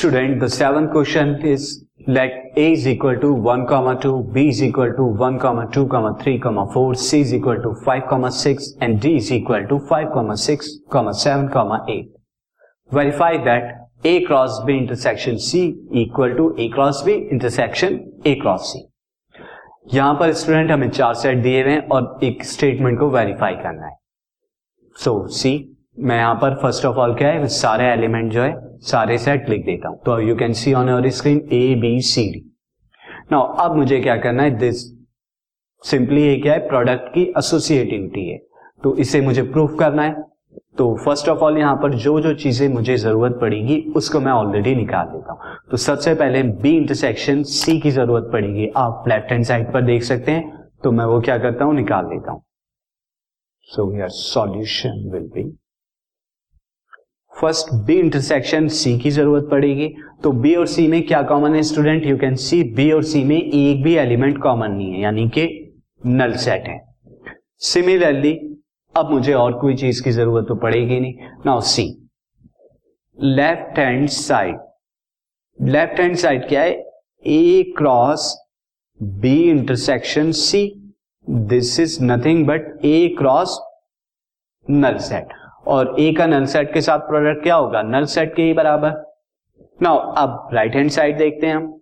Student the seven question is like A is equal to one comma two B is equal to one comma two comma three comma four C is equal to five comma six and D is equal to five comma six comma seven comma eight verify that A cross B intersection C equal to A cross B intersection A cross C यहाँ पर student हमें चार set दिए हुए हैं और एक statement को वेरीफाई करना है। सो सी मैं यहाँ पर फ़र्स्ट ऑफ़ ऑल क्या है, सारे एलिमेंट जो है, सारे सेट लिख देता हूँ। तो you can see on your screen A B C D now अब मुझे क्या करना है दिस सिंपली ये क्या है प्रोडक्ट की एसोसिएटिविटी है। तो इसे मुझे प्रूफ करना है। तो फ़र्स्ट ऑफ़ ऑल यहाँ पर जो जो चीज़ें मुझे ज़रूरत पड़ेगी, उसको मैं ऑलरेडी निकाल देता हूँ। तो सबसे पहले बी इंटरसेक्शन सी की ज़रूरत पड़ेगी। आप लेफ़्ट हैंड साइड पर देख सकते हैं। तो मैं वो क्या करता हूँ, निकाल देता हूँ। So your solution will be first B intersection C की ज़रूरत पड़ेगी। तो बी और सी में क्या कॉमन है student you can see B और सी में एक भी एलिमेंट कॉमन नहीं है, यानी कि नल सेट है। सिमिलरली अब मुझे और कोई चीज़ की ज़रूरत तो पड़ेगी नहीं। Now see left hand side left hand side क्या है? A cross B intersection C this is nothing but A cross null set और ए का नल सेट के साथ प्रोडक्ट क्या होगा? नल सेट के ही बराबर। नाउ अब राइट हैंड साइड देखते हैं हम।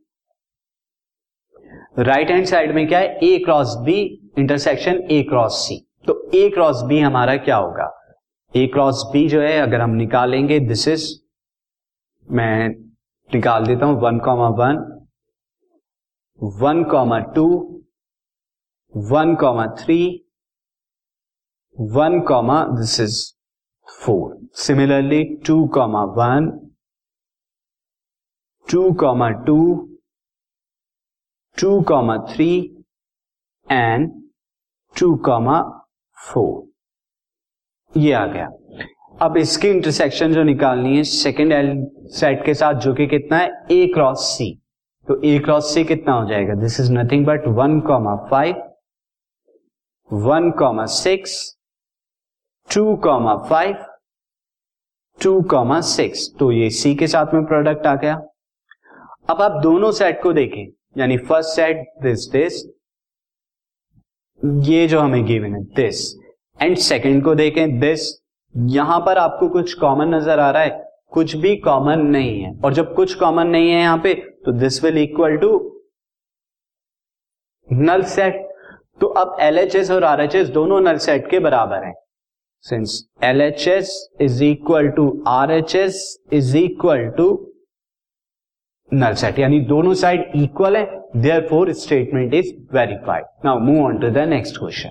राइट हैंड साइड में क्या है? A cross B intersection A cross C तो ए क्रॉस बी हमारा क्या होगा? ए क्रॉस बी जो है, अगर हम निकालेंगे दिस इज़ मैं निकाल देता हूँ one comma one one comma two one comma three one comma this is four similarly two comma one two comma two two comma three and two comma four ये आ गया। अब इसकी इंटरसेक्शन जो निकालनी है सेकेंड एल सेट के साथ, जो कि कितना है? ए क्रॉस सी तो ए क्रॉस सी कितना हो जाएगा? This is nothing but one comma five one comma six two comma five two comma six तो ये सी के साथ में प्रोडक्ट आ गया। अब आप दोनों सेट को देखें। यानी फ़र्स्ट सेट दिस दिस ये जो हमें गिवन है दिस एंड सेकंड को देखें दिस यहाँ पर आपको कुछ कॉमन नज़र आ रहा है। कुछ भी कॉमन नहीं है। और जब कुछ कॉमन नहीं है यहाँ पे तो this will equal to null set तो अब एलएचएस और आरएचएस दोनों नल सेट के बराबर हैं। Since equal to R H S is equal to null set यानी दोनों साइड इक्वल है therefore statement is verified now move on to the next question